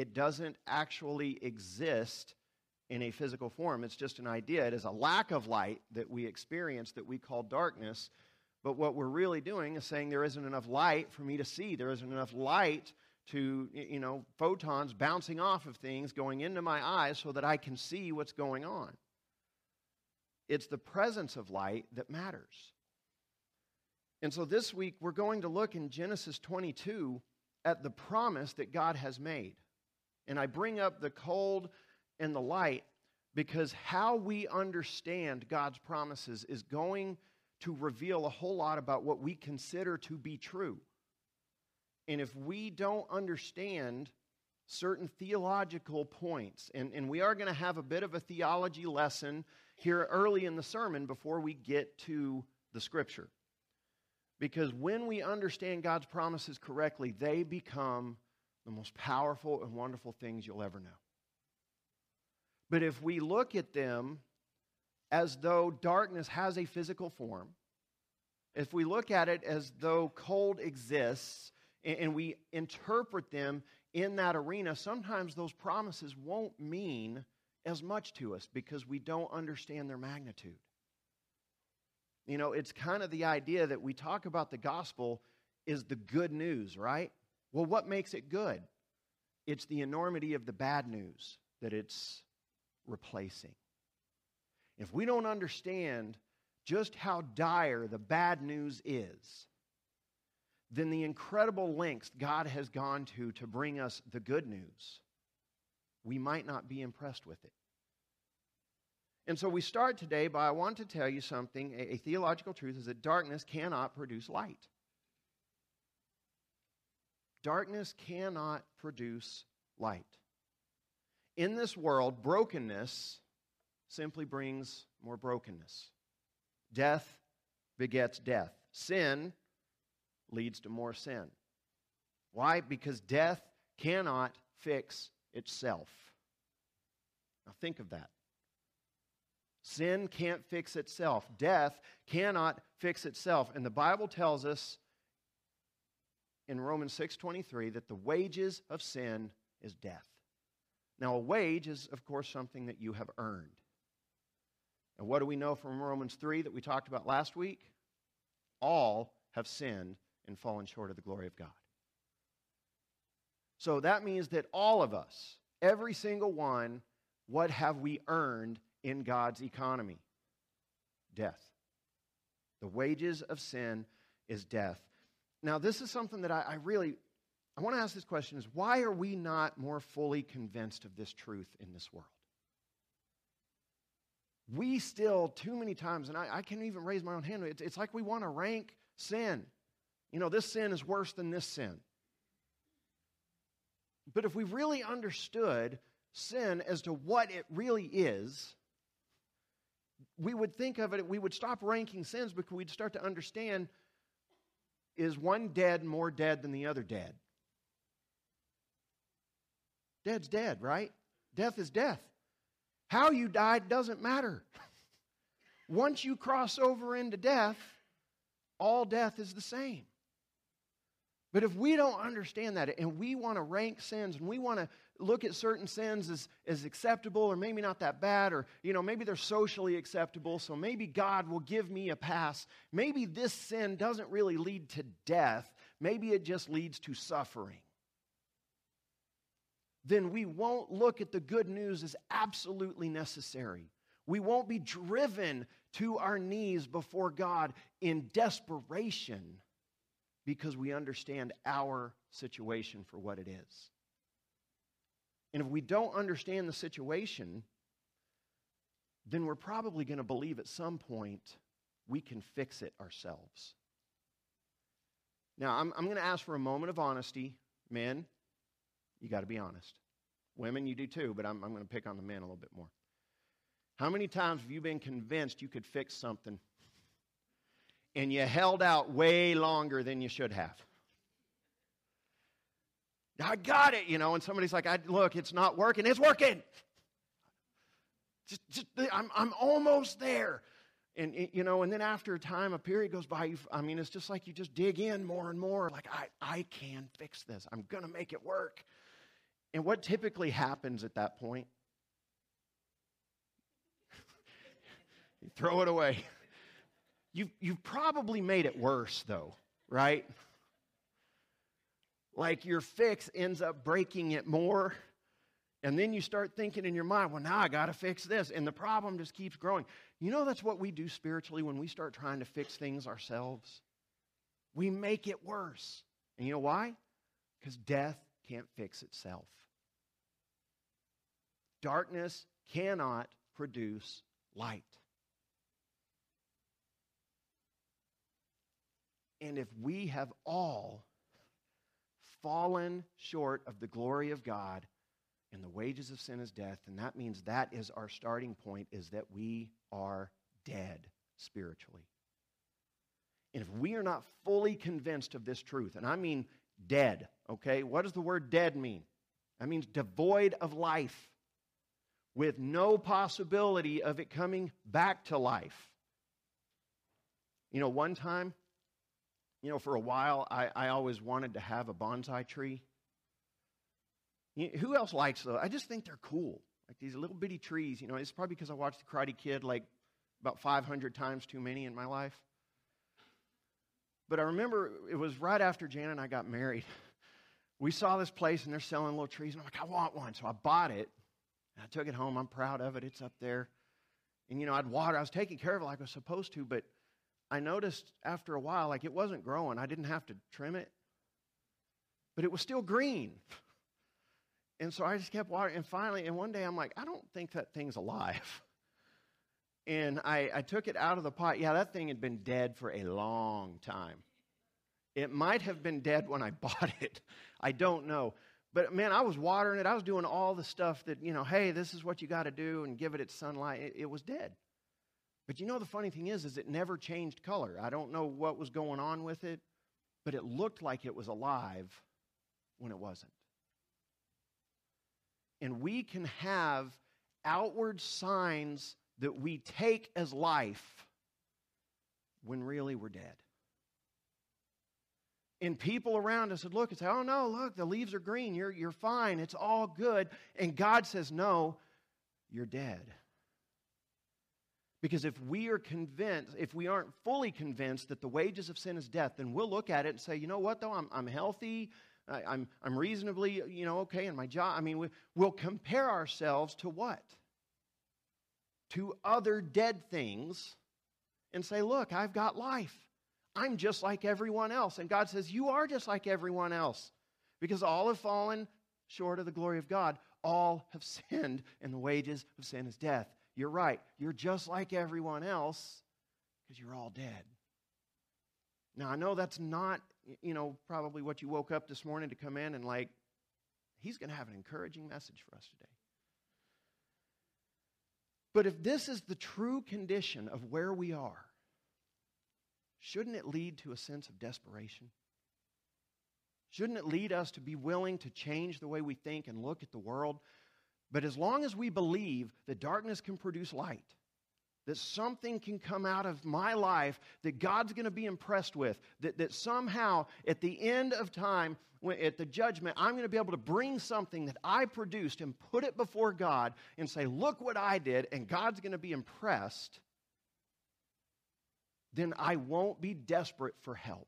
it doesn't actually exist in a physical form. It's just an idea. It is a lack of light that we experience that we call darkness. But what we're really doing is saying there isn't enough light for me to see. There isn't enough light to, you know, photons bouncing off of things going into my eyes so that I can see what's going on. It's the presence of light that matters. And so this week we're going to look in Genesis 22 at the promise that God has made. And I bring up the cold and the light because how we understand God's promises is going to reveal a whole lot about what we consider to be true. And if we don't understand certain theological points, and, and we are going to have a bit of a theology lesson here early in the sermon before we get to the scripture. Because when we understand God's promises correctly, they become the most powerful and wonderful things you'll ever know. But if we look at them as though darkness has a physical form, if we look at it as though cold exists and we interpret them in that arena, sometimes those promises won't mean as much to us because we don't understand their magnitude. You know, it's kind of the idea that we talk about the gospel is the good news, right? Well, what makes it good? It's the enormity of the bad news that it's replacing. If we don't understand just how dire the bad news is, then the incredible lengths God has gone to to bring us the good news, we might not be impressed with it. And so we start today by I want to tell you something. A, a theological truth is that darkness cannot produce light. Darkness cannot produce light. In this world, brokenness simply brings more brokenness. Death begets death. Sin leads to more sin. Why? Because death cannot fix itself. Now think of that. Sin can't fix itself. Death cannot fix itself. And the Bible tells us in Romans 6:23 that the wages of sin is death. Now, a wage is, of course, something that you have earned. And what do we know from Romans 3 that we talked about last week? All have sinned and fallen short of the glory of God. So that means that all of us, every single one, what have we earned in God's economy? Death. The wages of sin is death. Now, this is something that I, I really I want to ask this question is why are we not more fully convinced of this truth in this world? We still, too many times, and I, I can't even raise my own hand, it's, it's like we want to rank sin. You know, this sin is worse than this sin. But if we really understood sin as to what it really is, we would think of it, we would stop ranking sins because we'd start to understand is one dead more dead than the other dead? Dead's dead, right? Death is death. How you died doesn't matter. Once you cross over into death, all death is the same. But if we don't understand that and we want to rank sins and we want to look at certain sins as, as acceptable or maybe not that bad or you know maybe they're socially acceptable so maybe god will give me a pass. Maybe this sin doesn't really lead to death. Maybe it just leads to suffering. Then we won't look at the good news as absolutely necessary. We won't be driven to our knees before god in desperation because we understand our situation for what it is and if we don't understand the situation, then we're probably going to believe at some point we can fix it ourselves. Now, I'm, I'm going to ask for a moment of honesty. Men, you got to be honest. Women, you do too, but I'm, I'm going to pick on the men a little bit more. How many times have you been convinced you could fix something and you held out way longer than you should have? I got it, you know, and somebody's like, I, look, it's not working. It's working. Just, just, I'm, I'm almost there. And, you know, and then after a time, a period goes by, I mean, it's just like you just dig in more and more. Like, I, I can fix this. I'm going to make it work. And what typically happens at that point? you throw it away. You've, you've probably made it worse, though, right? Like your fix ends up breaking it more. And then you start thinking in your mind, well, now I got to fix this. And the problem just keeps growing. You know, that's what we do spiritually when we start trying to fix things ourselves. We make it worse. And you know why? Because death can't fix itself. Darkness cannot produce light. And if we have all fallen short of the glory of God, and the wages of sin is death, and that means that is our starting point, is that we are dead spiritually. And if we are not fully convinced of this truth, and I mean dead, okay? What does the word dead mean? That means devoid of life, with no possibility of it coming back to life. You know, one time, you know, for a while, I, I always wanted to have a bonsai tree. You, who else likes those? I just think they're cool. Like these little bitty trees, you know, it's probably because I watched The Karate Kid like about 500 times too many in my life. But I remember it was right after Jan and I got married. We saw this place and they're selling little trees, and I'm like, I want one. So I bought it. And I took it home. I'm proud of it. It's up there. And, you know, I'd water. I was taking care of it like I was supposed to, but I noticed after a while, like it wasn't growing. I didn't have to trim it, but it was still green. And so I just kept watering. And finally, and one day I'm like, I don't think that thing's alive. And I, I took it out of the pot. Yeah, that thing had been dead for a long time. It might have been dead when I bought it. I don't know. But man, I was watering it. I was doing all the stuff that, you know, hey, this is what you got to do and give it its sunlight. It, it was dead. But you know the funny thing is is it never changed color. I don't know what was going on with it, but it looked like it was alive when it wasn't. And we can have outward signs that we take as life when really we're dead. And people around us would look and say, Oh, no, look, the leaves are green. You're, you're fine. It's all good. And God says, No, you're dead. Because if we are convinced, if we aren't fully convinced that the wages of sin is death, then we'll look at it and say, you know what, though, I'm, I'm healthy, I, am I'm, I'm reasonably, you know, okay in my job. I mean, we, we'll compare ourselves to what? To other dead things and say, look, I've got life. I'm just like everyone else. And God says, you are just like everyone else. Because all have fallen short of the glory of God. All have sinned, and the wages of sin is death. You're right. You're just like everyone else because you're all dead. Now, I know that's not you know, probably what you woke up this morning to come in and like, he's going to have an encouraging message for us today. But if this is the true condition of where we are, shouldn't it lead to a sense of desperation? Shouldn't it lead us to be willing to change the way we think and look at the world? But as long as we believe that darkness can produce light, that something can come out of my life that God's going to be impressed with, that, that somehow at the end of time, when, at the judgment, I'm going to be able to bring something that I produced and put it before God and say, Look what I did, and God's going to be impressed, then I won't be desperate for help.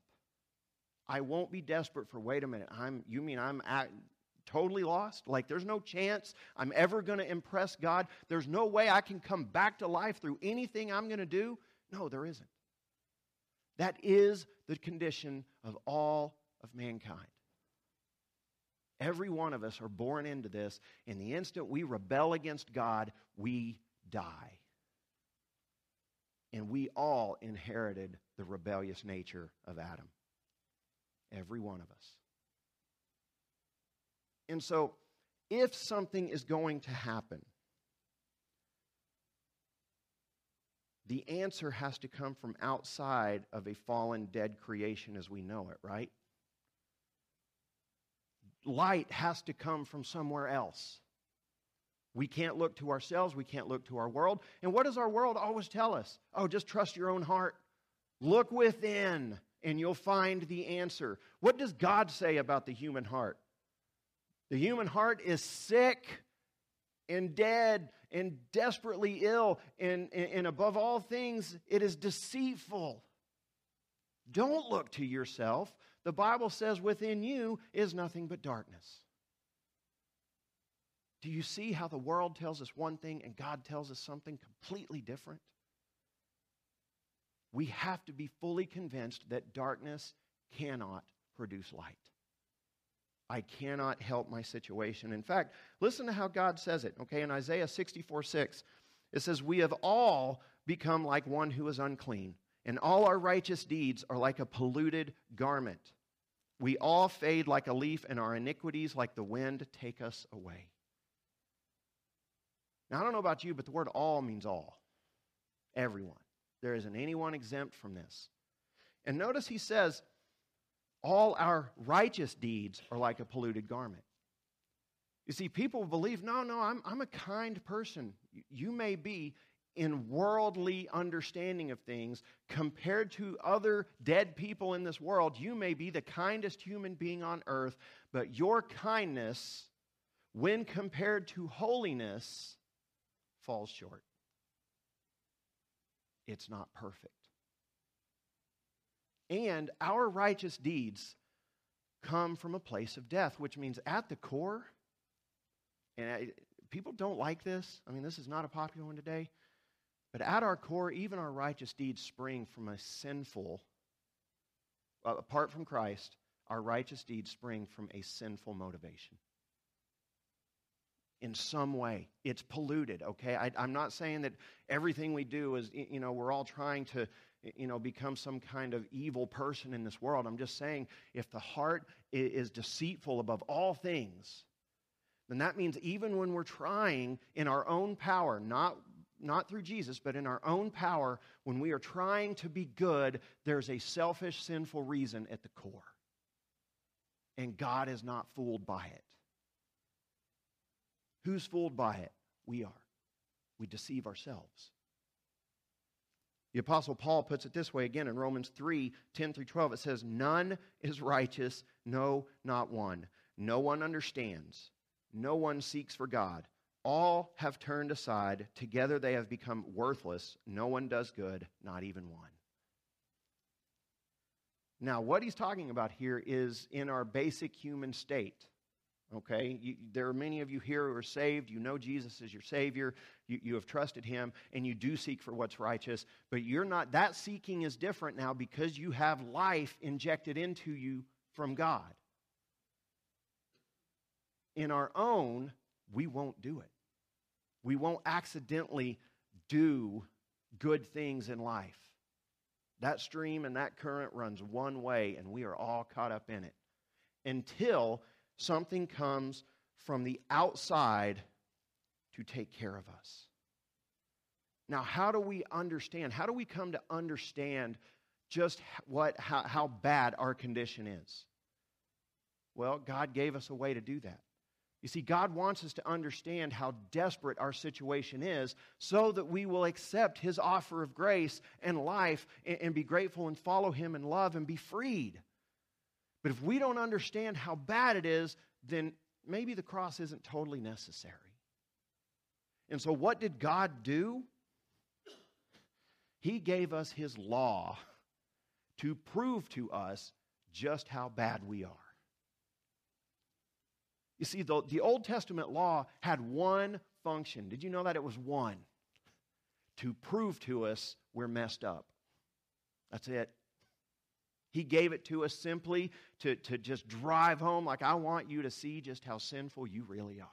I won't be desperate for, wait a minute, I'm, you mean I'm at, totally lost? Like there's no chance I'm ever going to impress God? There's no way I can come back to life through anything I'm going to do? No, there isn't. That is the condition of all of mankind. Every one of us are born into this. In the instant we rebel against God, we die. And we all inherited the rebellious nature of Adam. Every one of us. And so, if something is going to happen, the answer has to come from outside of a fallen, dead creation as we know it, right? Light has to come from somewhere else. We can't look to ourselves, we can't look to our world. And what does our world always tell us? Oh, just trust your own heart. Look within, and you'll find the answer. What does God say about the human heart? The human heart is sick and dead and desperately ill, and, and, and above all things, it is deceitful. Don't look to yourself. The Bible says within you is nothing but darkness. Do you see how the world tells us one thing and God tells us something completely different? We have to be fully convinced that darkness cannot produce light. I cannot help my situation. In fact, listen to how God says it, okay? In Isaiah 64 6, it says, We have all become like one who is unclean, and all our righteous deeds are like a polluted garment. We all fade like a leaf, and our iniquities, like the wind, take us away. Now, I don't know about you, but the word all means all. Everyone. There isn't anyone exempt from this. And notice he says, all our righteous deeds are like a polluted garment. You see, people believe, no, no, I'm, I'm a kind person. You may be in worldly understanding of things compared to other dead people in this world. You may be the kindest human being on earth, but your kindness, when compared to holiness, falls short. It's not perfect. And our righteous deeds come from a place of death, which means at the core, and I, people don't like this. I mean, this is not a popular one today. But at our core, even our righteous deeds spring from a sinful, uh, apart from Christ, our righteous deeds spring from a sinful motivation. In some way, it's polluted, okay? I, I'm not saying that everything we do is, you know, we're all trying to you know, become some kind of evil person in this world. I'm just saying if the heart is deceitful above all things, then that means even when we're trying in our own power, not not through Jesus, but in our own power, when we are trying to be good, there's a selfish, sinful reason at the core. And God is not fooled by it. Who's fooled by it? We are. We deceive ourselves. The Apostle Paul puts it this way again in Romans 3 10 through 12. It says, None is righteous, no, not one. No one understands, no one seeks for God. All have turned aside. Together they have become worthless. No one does good, not even one. Now, what he's talking about here is in our basic human state. Okay? You, there are many of you here who are saved. You know Jesus is your Savior. You, you have trusted Him, and you do seek for what's righteous. But you're not, that seeking is different now because you have life injected into you from God. In our own, we won't do it. We won't accidentally do good things in life. That stream and that current runs one way, and we are all caught up in it until something comes from the outside to take care of us. Now, how do we understand? How do we come to understand just what, how, how bad our condition is? Well, God gave us a way to do that. You see, God wants us to understand how desperate our situation is so that we will accept His offer of grace and life and, and be grateful and follow Him in love and be freed. But if we don't understand how bad it is, then maybe the cross isn't totally necessary. And so, what did God do? He gave us His law to prove to us just how bad we are. You see, the, the Old Testament law had one function. Did you know that? It was one to prove to us we're messed up. That's it. He gave it to us simply to, to just drive home, like, I want you to see just how sinful you really are.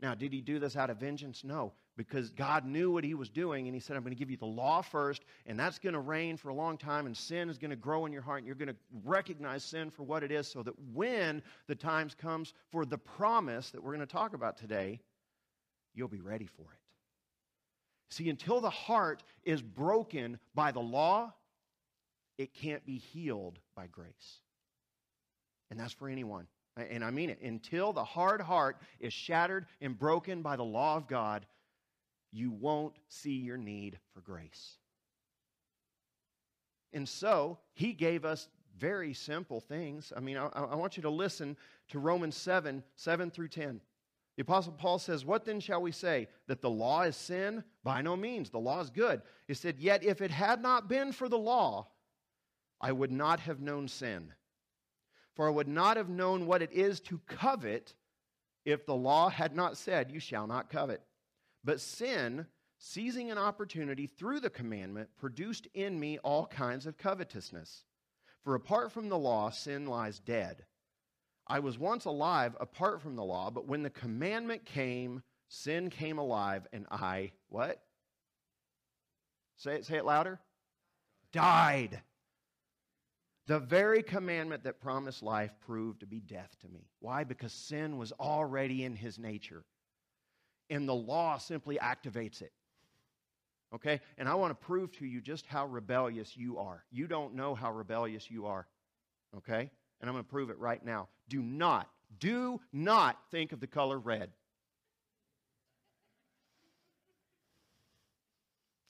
Now, did he do this out of vengeance? No, because God knew what he was doing, and he said, I'm going to give you the law first, and that's going to reign for a long time, and sin is going to grow in your heart, and you're going to recognize sin for what it is, so that when the times comes for the promise that we're going to talk about today, you'll be ready for it. See, until the heart is broken by the law, it can't be healed by grace. And that's for anyone. And I mean it. Until the hard heart is shattered and broken by the law of God, you won't see your need for grace. And so, he gave us very simple things. I mean, I, I, want you to listen to Romans 7 7 through 10. The Apostle Paul says, What then shall we say? That the law is sin? By no means. The law is good. He said, Yet if it had not been for the law, I would not have known sin. For I would not have known what it is to covet if the law had not said, You shall not covet. But sin, seizing an opportunity through the commandment, produced in me all kinds of covetousness. For apart from the law, sin lies dead. I was once alive apart from the law, but when the commandment came, sin came alive, and I, what? Say it, say it louder. Died. The very commandment that promised life proved to be death to me. Why? Because sin was already in his nature. And the law simply activates it. Okay? And I want to prove to you just how rebellious you are. You don't know how rebellious you are. Okay? And I'm going to prove it right now. Do not, do not think of the color red.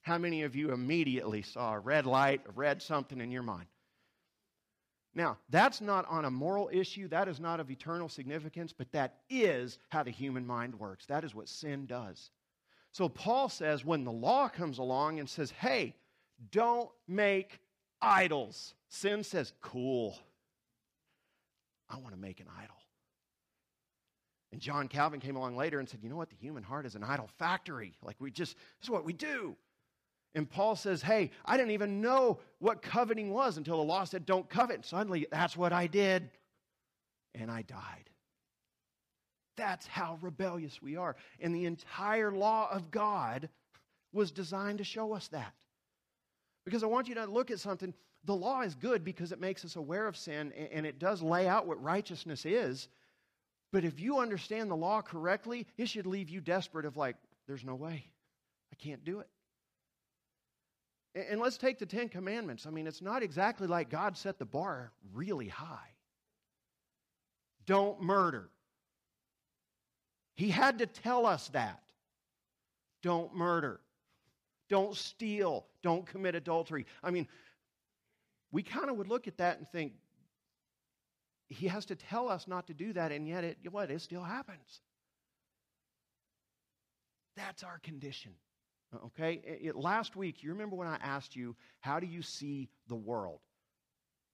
How many of you immediately saw a red light, a red something in your mind? Now, that's not on a moral issue, that is not of eternal significance, but that is how the human mind works. That is what sin does. So Paul says when the law comes along and says, hey, don't make idols, sin says, cool. I want to make an idol. And John Calvin came along later and said, you know what? The human heart is an idol factory. Like we just, this is what we do. And Paul says, hey, I didn't even know what coveting was until the law said, don't covet. Suddenly, that's what I did. And I died. That's how rebellious we are. And the entire law of God was designed to show us that. Because I want you to look at something. The law is good because it makes us aware of sin and it does lay out what righteousness is. But if you understand the law correctly, it should leave you desperate of like, there's no way. I can't do it. And let's take the Ten Commandments. I mean, it's not exactly like God set the bar really high. Don't murder. He had to tell us that. Don't murder. Don't steal. Don't commit adultery. I mean, we kind of would look at that and think, he has to tell us not to do that, and yet it what? It still happens. That's our condition. Uh, okay? It, it, last week, you remember when I asked you, how do you see the world?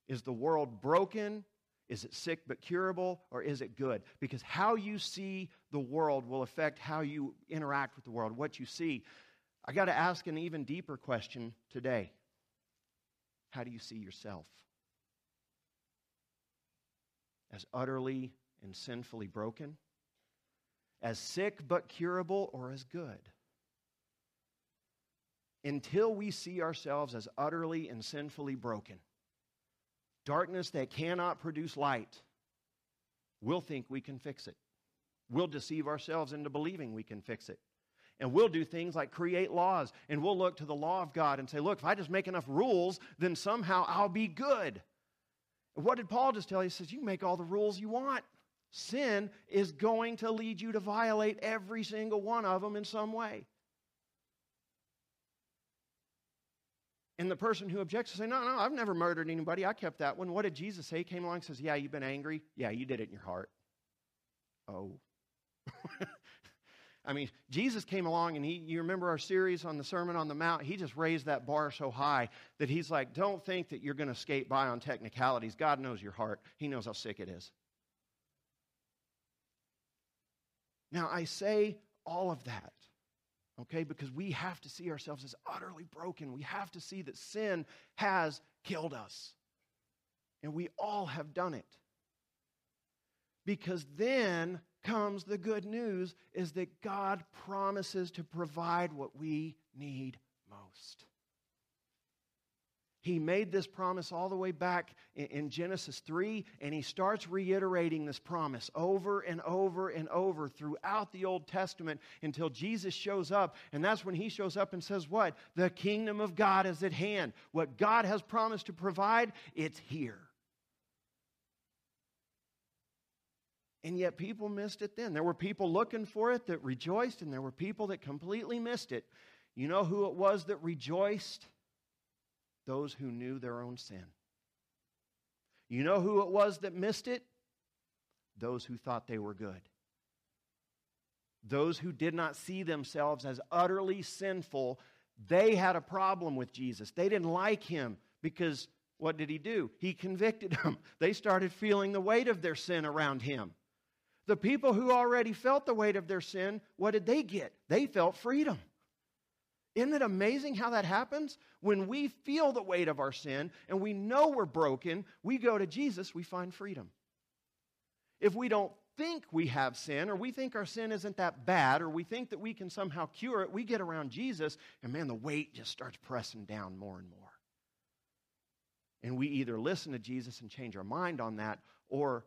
Is the world broken is it sick but curable, or is it good? Because how you see the world will affect how you interact with the world, what you see. I got to ask an even deeper question today How do you see yourself? As utterly and sinfully broken? As sick but curable, or as good? Until we see ourselves as utterly and sinfully broken, darkness that cannot produce light, we'll think we can fix it. We'll deceive ourselves into believing we can fix it. And we'll do things like create laws, and we'll look to the law of God and say, look, if I just make enough rules, then somehow I'll be good. What did Paul just tell you? He says, You make all the rules you want. Sin is going to lead you to violate every single one of them in some way. And the person who objects will say, No, no, I've never murdered anybody. I kept that one. What did Jesus say? He came along and says, Yeah, you've been angry. Yeah, you did it in your heart. Oh. I mean, Jesus came along and he, you remember our series on the Sermon on the Mount? He just raised that bar so high that he's like, don't think that you're going to skate by on technicalities. God knows your heart, He knows how sick it is. Now, I say all of that okay? Because we have to see ourselves as utterly broken. We have to see that sin has killed us. And we all have done it. Because then comes the good news is that God promises to provide what we need most. He made this promise all the way back in, Genesis 3, and he starts reiterating this promise over and over and over throughout the Old Testament until Jesus shows up. And that's when he shows up and says, What? The kingdom of God is at hand. What God has promised to provide, it's here. And yet people missed it then. There were people looking for it that rejoiced, and there were people that completely missed it. You know who it was that rejoiced? Those who knew their own sin. You know who it was that missed it? Those who thought they were good. Those who did not see themselves as utterly sinful, they had a problem with Jesus. They didn't like him because what did he do? He convicted them. They started feeling the weight of their sin around him. The people who already felt the weight of their sin, what did they get? They felt freedom. Isn't it amazing how that happens? When we feel the weight of our sin and we know we're broken, we go to Jesus, we find freedom. If we don't think we have sin or we think our sin isn't that bad or we think that we can somehow cure it, we get around Jesus and man, the weight just starts pressing down more and more. And we either listen to Jesus and change our mind on that or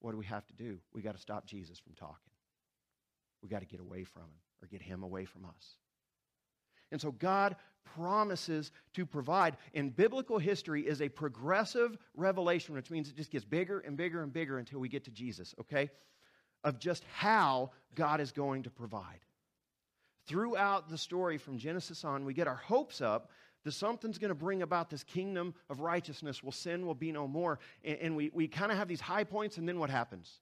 what do we have to do? We got to stop Jesus from talking. We got to get away from him or get him away from us. And so God promises to provide. And biblical history is a progressive revelation, which means it just gets bigger and bigger and bigger until we get to Jesus, okay? Of just how God is going to provide. Throughout the story from Genesis on, we get our hopes up that something's going to bring about this kingdom of righteousness. Well, sin will be no more. And, and we, we kind of have these high points, and then what happens?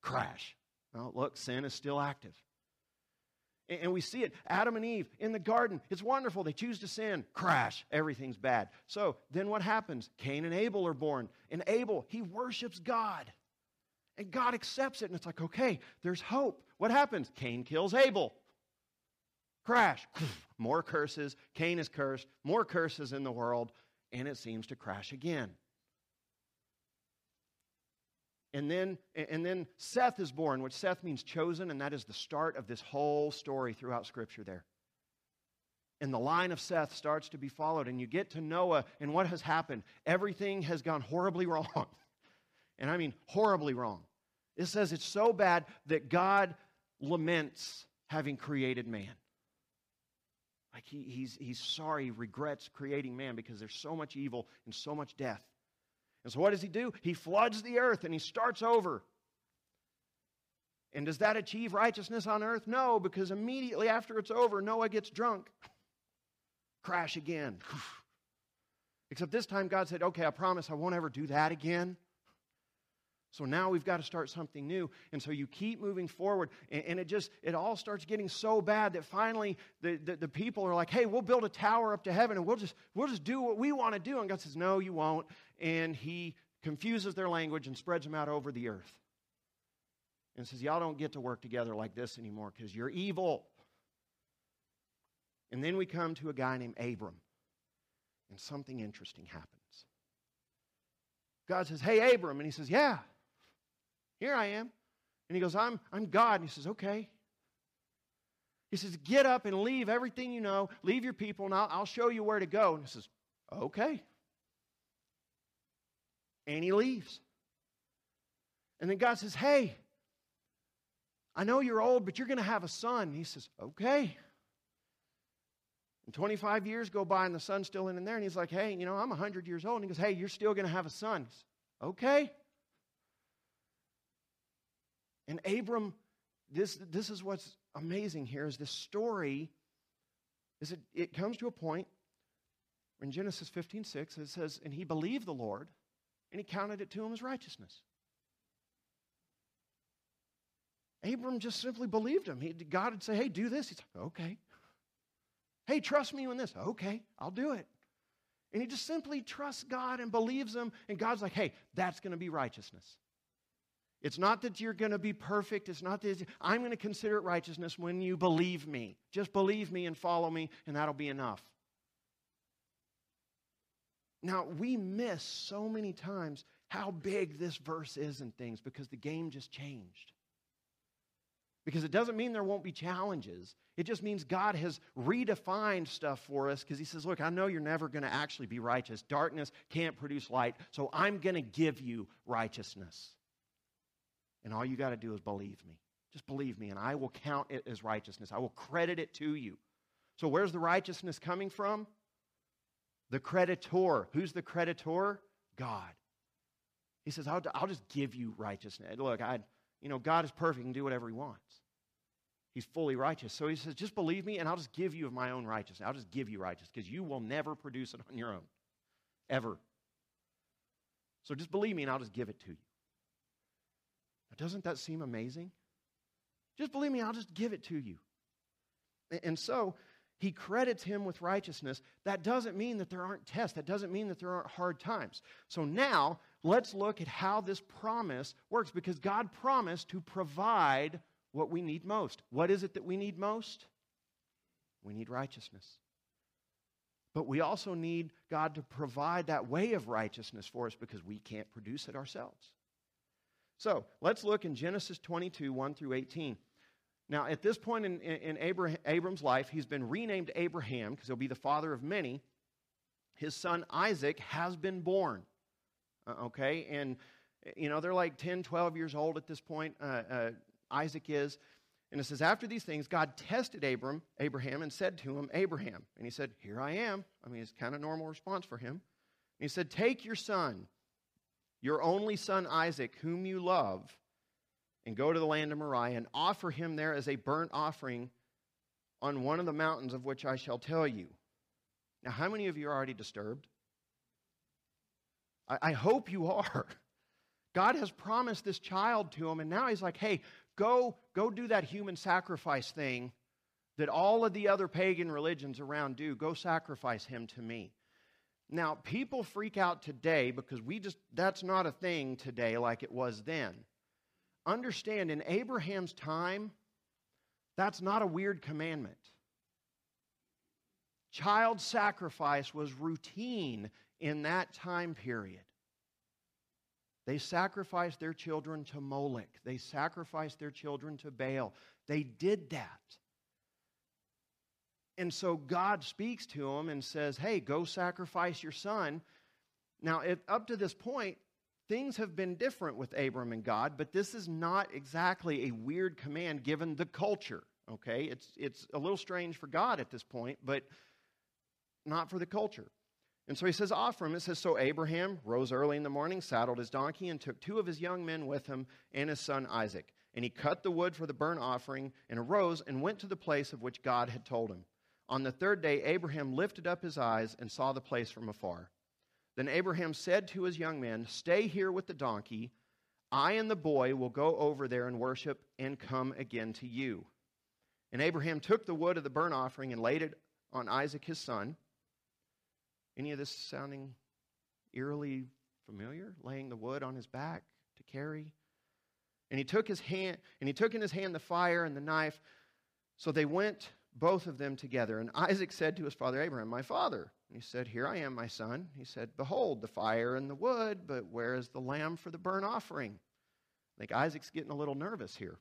Crash. Well, look, sin is still active. And we see it. Adam and Eve in the garden. It's wonderful. They choose to sin. Crash. Everything's bad. So then what happens? Cain and Abel are born. And Abel, he worships God. And God accepts it. And it's like, okay, there's hope. What happens? Cain kills Abel. Crash. More curses. Cain is cursed. More curses in the world. And it seems to crash again. And then, and then Seth is born, which Seth means chosen, and that is the start of this whole story throughout Scripture there. And the line of Seth starts to be followed, and you get to Noah, and what has happened? Everything has gone horribly wrong. and I mean horribly wrong. It says it's so bad that God laments having created man. Like he, he's, he's sorry, regrets creating man because there's so much evil and so much death. And so, what does he do? He floods the earth and he starts over. And does that achieve righteousness on earth? No, because immediately after it's over, Noah gets drunk. Crash again. Except this time, God said, Okay, I promise I won't ever do that again. So now we've got to start something new. And so you keep moving forward, and, and it just, it all starts getting so bad that finally the, the, the, people are like, hey, we'll build a tower up to heaven and we'll just, we'll just do what we want to do. And God says, no, you won't. And he confuses their language and spreads them out over the earth. And says, y'all don't get to work together like this anymore because you're evil. And then we come to a guy named Abram, and something interesting happens. God says, Hey, Abram. And he says, Yeah. Here I am. And he goes, I'm, I'm God. And he says, Okay. He says, Get up and leave everything you know, leave your people, and I'll, I'll show you where to go. And he says, Okay. And he leaves. And then God says, Hey, I know you're old, but you're going to have a son. And he says, Okay. And 25 years go by and the son's still in there. And he's like, Hey, you know, I'm 100 years old. And he goes, Hey, you're still going to have a son. Says, okay. And Abram, this, this is what's amazing here is this story is it, it comes to a point in Genesis 15, 6, it says, and he believed the Lord, and he counted it to him as righteousness. Abram just simply believed him. He, God would say, hey, do this. He's like, okay. Hey, trust me in this. Okay, I'll do it. And he just simply trusts God and believes him. And God's like, hey, that's going to be righteousness. It's not that you're going to be perfect. It's not that I'm going to consider it righteousness when you believe me. Just believe me and follow me, and that'll be enough. Now, we miss so many times how big this verse is and things because the game just changed. Because it doesn't mean there won't be challenges. It just means God has redefined stuff for us because He says, Look, I know you're never going to actually be righteous. Darkness can't produce light, so I'm going to give you righteousness. And all you got to do is believe me. Just believe me, and I will count it as righteousness. I will credit it to you. So, where's the righteousness coming from? The creditor. Who's the creditor? God. He says, I'll, I'll just give you righteousness. Look, I, you know, God is perfect and do whatever he wants. He's fully righteous. So he says, just believe me and I'll just give you of my own righteousness. I'll just give you righteousness because you will never produce it on your own. Ever. So just believe me and I'll just give it to you. Doesn't that seem amazing? Just believe me, I'll just give it to you. And so he credits him with righteousness. That doesn't mean that there aren't tests. That doesn't mean that there aren't hard times. So now let's look at how this promise works because God promised to provide what we need most. What is it that we need most? We need righteousness. But we also need God to provide that way of righteousness for us because we can't produce it ourselves. So let's look in Genesis 22, 1 through 18. Now, at this point in, in Abram's life, he's been renamed Abraham because he'll be the father of many. His son Isaac has been born. Uh, okay? And, you know, they're like 10, 12 years old at this point. Uh, uh, Isaac is. And it says, After these things, God tested Abram, Abraham and said to him, Abraham. And he said, Here I am. I mean, it's kind of normal response for him. And he said, Take your son, your only son Isaac, whom you love and go to the land of Moriah and offer him there as a burnt offering on one of the mountains of which I shall tell you. Now, how many of you are already disturbed? I, I hope you are. God has promised this child to him, and now he's like, hey, go, go do that human sacrifice thing that all of the other pagan religions around do. Go sacrifice him to me. Now, people freak out today because we just, that's not a thing today like it was then understand in Abraham's time, that's not a weird commandment. Child sacrifice was routine in that time period. They sacrificed their children to Moloch. They sacrificed their children to Baal. They did that. And so God speaks to him and says, Hey, go sacrifice your son. Now, it, up to this point, Things have been different with Abram and God, but this is not exactly a weird command given the culture. Okay? It's, it's a little strange for God at this point, but not for the culture. And so he says, Offer him. It says, So Abraham rose early in the morning, saddled his donkey, and took two of his young men with him and his son Isaac. And he cut the wood for the burnt offering and arose and went to the place of which God had told him. On the third day, Abraham lifted up his eyes and saw the place from afar. Then Abraham said to his young men, Stay here with the donkey. I and the boy will go over there and worship and come again to you. And Abraham took the wood of the burnt offering and laid it on Isaac his son. Any of this sounding eerily familiar? Laying the wood on his back to carry. And he took his hand and he took in his hand the fire and the knife. So they went both of them together. And Isaac said to his father Abraham, My father. And he said, Here I am, my son. He said, Behold, the fire and the wood, but where is the lamb for the burnt offering? I think Isaac's getting a little nervous here.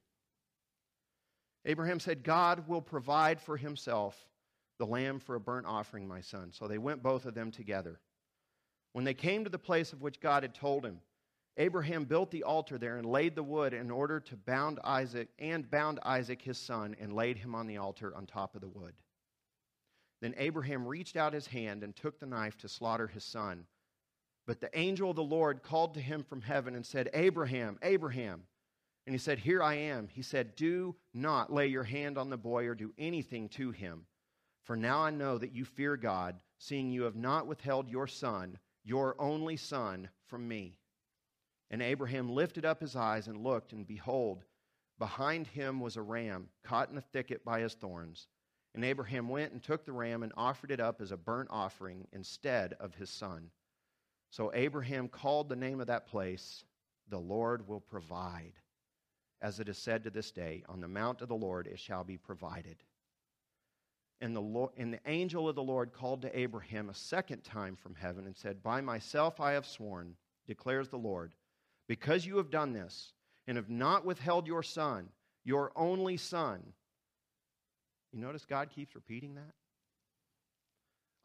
Abraham said, God will provide for himself the lamb for a burnt offering, my son. So they went both of them together. When they came to the place of which God had told him, Abraham built the altar there and laid the wood in order to bound Isaac and bound Isaac his son and laid him on the altar on top of the wood. Then Abraham reached out his hand and took the knife to slaughter his son. But the angel of the Lord called to him from heaven and said, Abraham, Abraham. And he said, Here I am. He said, Do not lay your hand on the boy or do anything to him. For now I know that you fear God, seeing you have not withheld your son, your only son, from me. And Abraham lifted up his eyes and looked, and behold, behind him was a ram caught in a thicket by his thorns. And Abraham went and took the ram and offered it up as a burnt offering instead of his son. So Abraham called the name of that place, The Lord will provide. As it is said to this day, On the mount of the Lord it shall be provided. And the, Lord, and the angel of the Lord called to Abraham a second time from heaven and said, By myself I have sworn, declares the Lord, because you have done this and have not withheld your son, your only son you notice God keeps repeating that?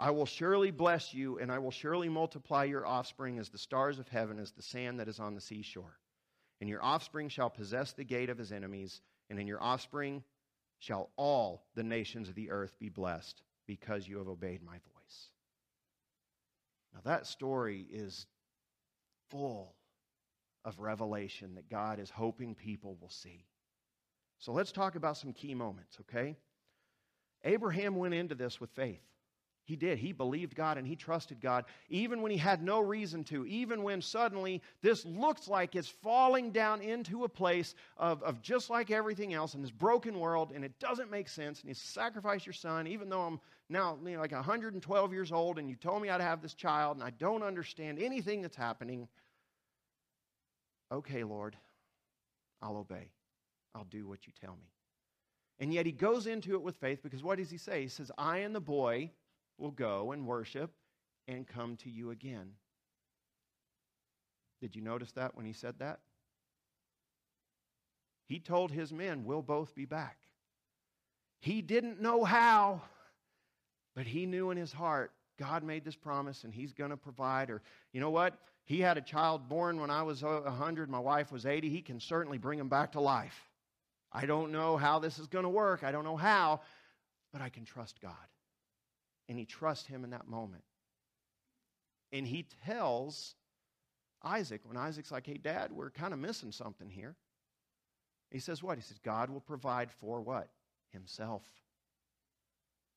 I will surely bless you, and I will surely multiply your offspring as the stars of heaven, as the sand that is on the seashore. And your offspring shall possess the gate of his enemies, and in your offspring shall all the nations of the earth be blessed, because you have obeyed my voice. Now, that story is full of revelation that God is hoping people will see. So let's talk about some key moments, okay? Abraham went into this with faith. He did. He believed God and he trusted God, even when he had no reason to, even when suddenly this looks like it's falling down into a place of, of just like everything else in this broken world, and it doesn't make sense. And you sacrifice your son, even though I'm now you know, like 112 years old, and you told me I'd have this child, and I don't understand anything that's happening. Okay, Lord, I'll obey. I'll do what you tell me. And yet he goes into it with faith because what does he say? He says, I and the boy will go and worship and come to you again. Did you notice that when he said that? He told his men, We'll both be back. He didn't know how, but he knew in his heart God made this promise and he's going to provide. Or, you know what? He had a child born when I was uh, 100, my wife was 80. He can certainly bring him back to life. I don't know how this is going to work. I don't know how, but I can trust God and he trusts him in that moment. And he tells Isaac, when Isaac's like, hey, Dad, we're kind of missing something here. He says, what? He says, God will provide for what? Himself.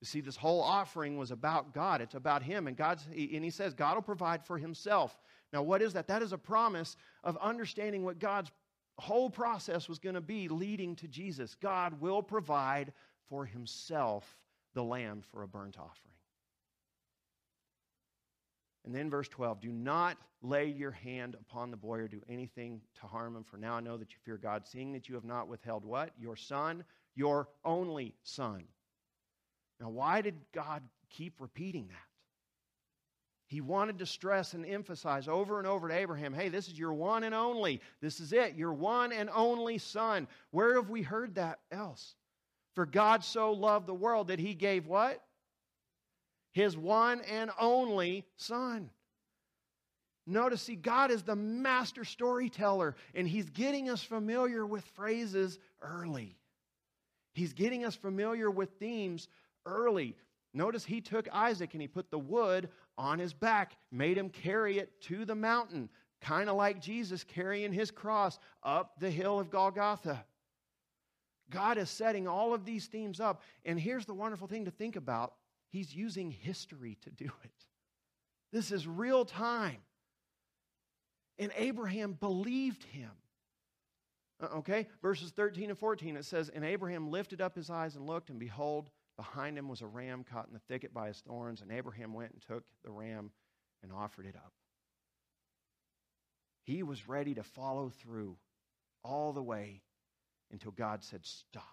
You see, this whole offering was about God. It's about Him. And, God's, and He says, God will provide for Himself. Now, what is that? That is a promise of understanding what God's whole process was going to be leading to Jesus. God will provide for Himself the lamb for a burnt offering. And then verse 12 Do not lay your hand upon the boy or do anything to harm him, for now I know that you fear God, seeing that you have not withheld what? Your son, your only son. Now, why did God keep repeating that? He wanted to stress and emphasize over and over to Abraham hey, this is your one and only. This is it, your one and only son. Where have we heard that else? For God so loved the world that he gave what? his one and only Son. Notice, see, God is the master storyteller, and He's getting us familiar with phrases early. He's getting us familiar with themes early. Notice He took Isaac and He put the wood on his back, made him carry it to the mountain, kind of like Jesus carrying his cross up the hill of Golgotha. God is setting all of these themes up. And here's the wonderful thing to think about He's using history to do it. This is real time. And Abraham believed him. Uh, okay, verses 13 and 14, it says, And Abraham lifted up his eyes and looked, and behold, behind him was a ram caught in the thicket by his thorns. And Abraham went and took the ram and offered it up. He was ready to follow through all the way until God said, Stop.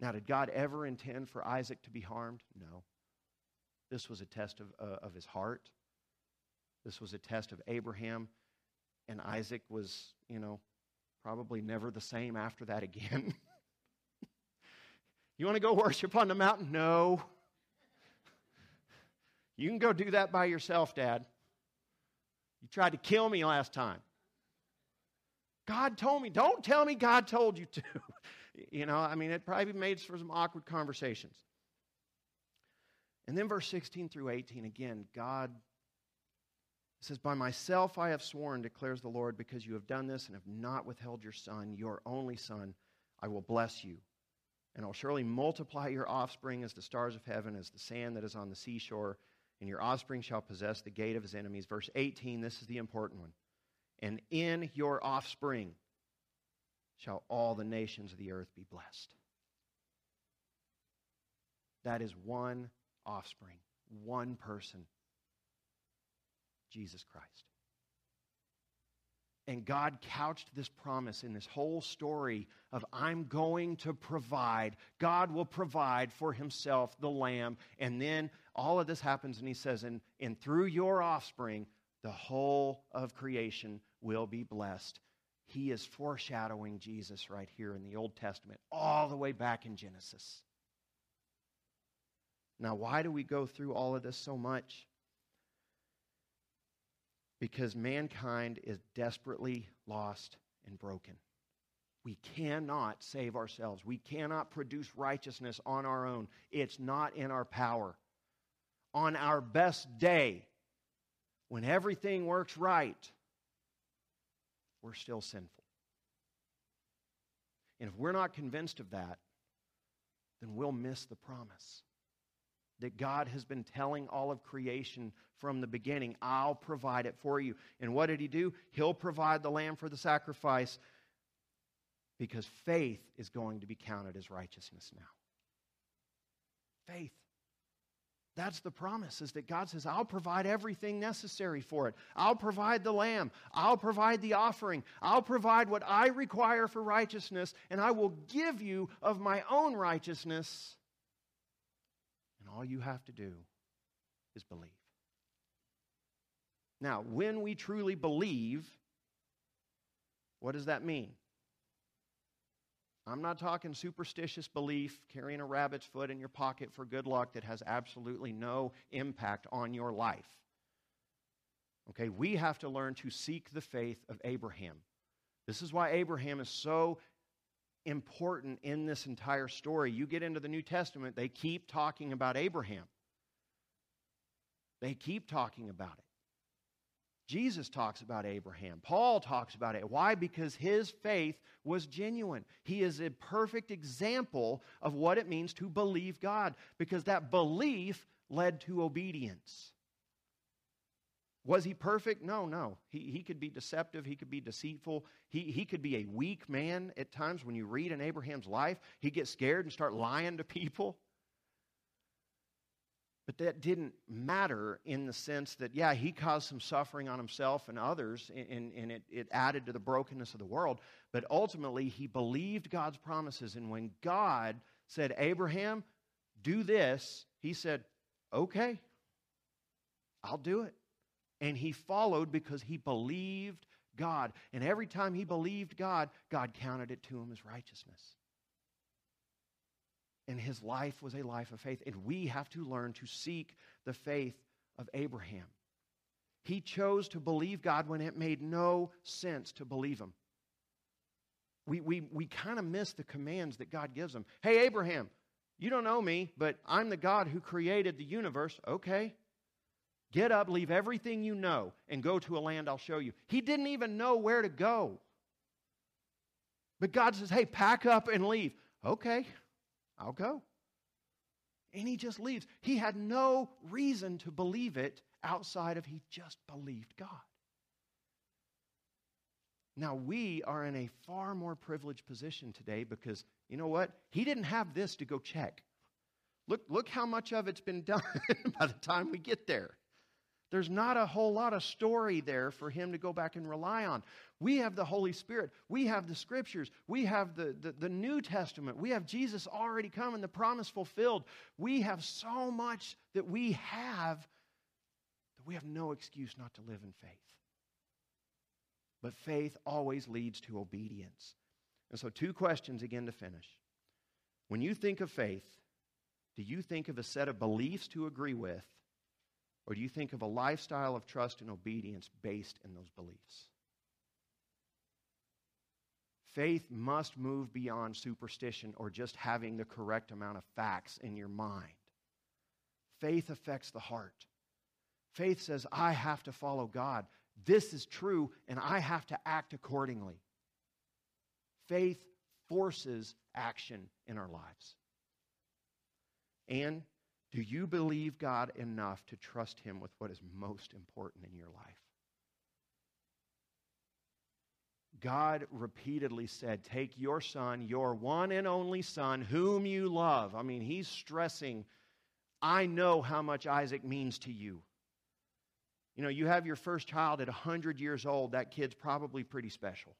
Now, did God ever intend for Isaac to be harmed? No. This was a test of, uh, of his heart. This was a test of Abraham. And Isaac was, you know, probably never the same after that again. you want to go worship on the mountain? No. You can go do that by yourself, Dad. You tried to kill me last time. God told me. Don't tell me God told you to. You know, I mean, it probably made for some awkward conversations. And then verse 16 through 18, again, God says, By myself I have sworn, declares the Lord, because you have done this and have not withheld your son, your only son, I will bless you. And I'll surely multiply your offspring as the stars of heaven, as the sand that is on the seashore, and your offspring shall possess the gate of his enemies. Verse 18, this is the important one. And in your offspring, shall all the nations of the earth be blessed. That is one offspring, one person, Jesus Christ. And God couched this promise in this whole story of I'm going to provide. God will provide for himself the lamb. And then all of this happens, and he says, and, and through your offspring, the whole of creation will be blessed he is foreshadowing Jesus right here in the Old Testament, all the way back in Genesis. Now, why do we go through all of this so much? Because mankind is desperately lost and broken. We cannot save ourselves. We cannot produce righteousness on our own. It's not in our power. On our best day, when everything works right, we're still sinful. And if we're not convinced of that, then we'll miss the promise. That God has been telling all of creation from the beginning. I'll provide it for you. And what did he do? He'll provide the lamb for the sacrifice because faith is going to be counted as righteousness now. Faith. That's the promise, is that God says, I'll provide everything necessary for it. I'll provide the lamb. I'll provide the offering. I'll provide what I require for righteousness, and I will give you of my own righteousness. All you have to do is believe. Now, when we truly believe, what does that mean? I'm not talking superstitious belief, carrying a rabbit's foot in your pocket for good luck that has absolutely no impact on your life. Okay, we have to learn to seek the faith of Abraham. This is why Abraham is so important in this entire story. You get into the New Testament, they keep talking about Abraham. They keep talking about it. Jesus talks about Abraham. Paul talks about it. Why? Because his faith was genuine. He is a perfect example of what it means to believe God, because that belief led to obedience. Was he perfect? No, no. He, he could be deceptive. He could be deceitful. He, he could be a weak man at times. When you read in Abraham's life, he gets scared and start lying to people. But that didn't matter in the sense that, yeah, he caused some suffering on himself and others, and, and it, it added to the brokenness of the world. But ultimately, he believed God's promises. And when God said, Abraham, do this, he said, okay, I'll do it. And he followed because he believed God. And every time he believed God, God counted it to him as righteousness and his life was a life of faith. And we have to learn to seek the faith of Abraham. He chose to believe God when it made no sense to believe him. We, we, we kind of miss the commands that God gives him. Hey, Abraham, you don't know me, but I'm the God who created the universe. Okay. Get up, leave everything you know, and go to a land I'll show you. He didn't even know where to go. But God says, hey, pack up and leave. Okay. I'll go. And he just leaves. He had no reason to believe it outside of he just believed God. Now, we are in a far more privileged position today because, you know what? He didn't have this to go check. Look, look how much of it's been done by the time we get there. There's not a whole lot of story there for him to go back and rely on. We have the Holy Spirit. We have the scriptures. We have the, the, the, New Testament. We have Jesus already come and the promise fulfilled. We have so much that we have that we have no excuse not to live in faith. But faith always leads to obedience. And so, two questions again to finish. When you think of faith, do you think of a set of beliefs to agree with, or do you think of a lifestyle of trust and obedience based in those beliefs? Faith must move beyond superstition or just having the correct amount of facts in your mind. Faith affects the heart. Faith says, I have to follow God. This is true, and I have to act accordingly. Faith forces action in our lives. And do you believe God enough to trust Him with what is most important in your life? God repeatedly said, Take your son, your one and only son, whom you love. I mean, he's stressing, I know how much Isaac means to you. You know, you have your first child at 100 years old, that kid's probably pretty special.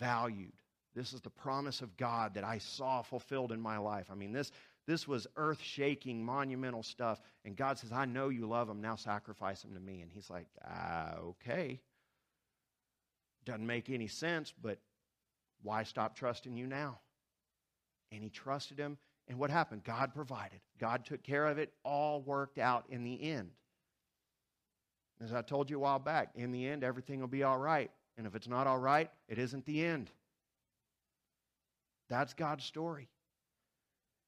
Valued. This is the promise of God that I saw fulfilled in my life. I mean, this, this was earth shaking, monumental stuff. And God says, I know you love him. Now sacrifice him to me. And he's like, ah, okay. Doesn't make any sense, but why stop trusting you now? And he trusted him. And what happened? God provided. God took care of it. All worked out in the end. As I told you a while back, in the end, everything will be all right. And if it's not all right, it isn't the end. That's God's story.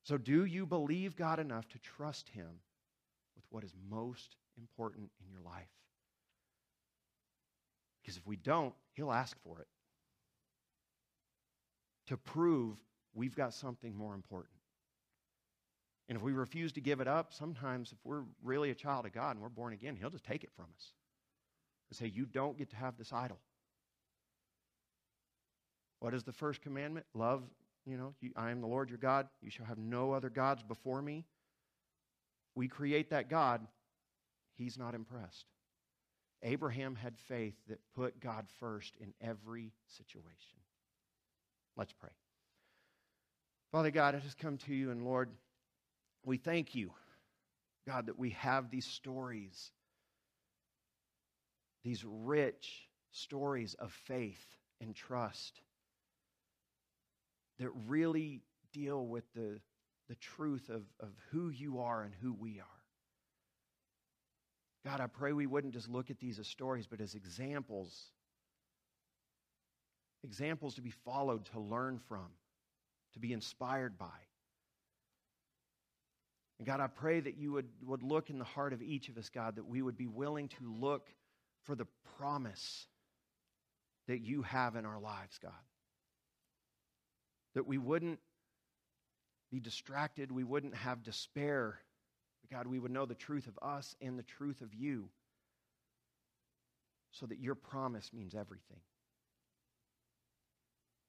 So, do you believe God enough to trust Him with what is most important in your life? Because if we don't, He'll ask for it to prove we've got something more important. And if we refuse to give it up, sometimes if we're really a child of God and we're born again, He'll just take it from us and say, You don't get to have this idol. What is the first commandment? Love, you know, you, I am the Lord your God. You shall have no other gods before me. We create that God, He's not impressed. Abraham had faith that put God first in every situation. Let's pray. Father God, I just come to you, and Lord, we thank you, God, that we have these stories, these rich stories of faith and trust that really deal with the, the truth of, of who you are and who we are. God, I pray we wouldn't just look at these as stories, but as examples. Examples to be followed, to learn from, to be inspired by. And God, I pray that you would, would look in the heart of each of us, God, that we would be willing to look for the promise that you have in our lives, God. That we wouldn't be distracted, we wouldn't have despair. God, we would know the truth of us and the truth of you so that your promise means everything.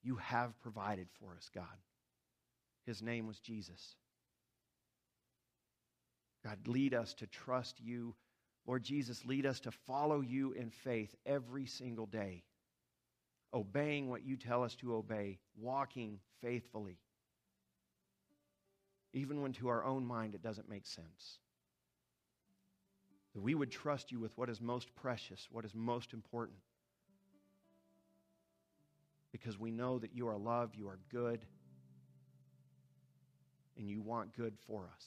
You have provided for us, God. His name was Jesus. God, lead us to trust you. Lord Jesus, lead us to follow you in faith every single day, obeying what you tell us to obey, walking faithfully, even when to our own mind it doesn't make sense. That we would trust you with what is most precious, what is most important. Because we know that you are love, you are good, and you want good for us.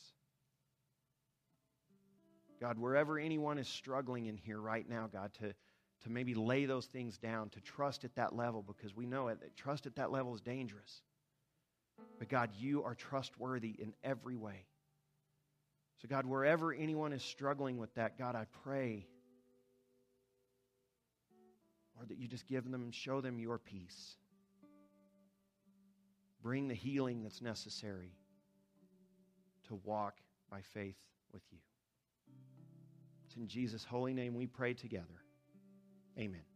God, wherever anyone is struggling in here right now, God, to, to maybe lay those things down, to trust at that level, because we know it, that trust at that level is dangerous. But God, you are trustworthy in every way. So, God, wherever anyone is struggling with that, God, I pray, Lord, that you just give them and show them your peace. Bring the healing that's necessary to walk by faith with you. It's in Jesus' holy name we pray together. Amen.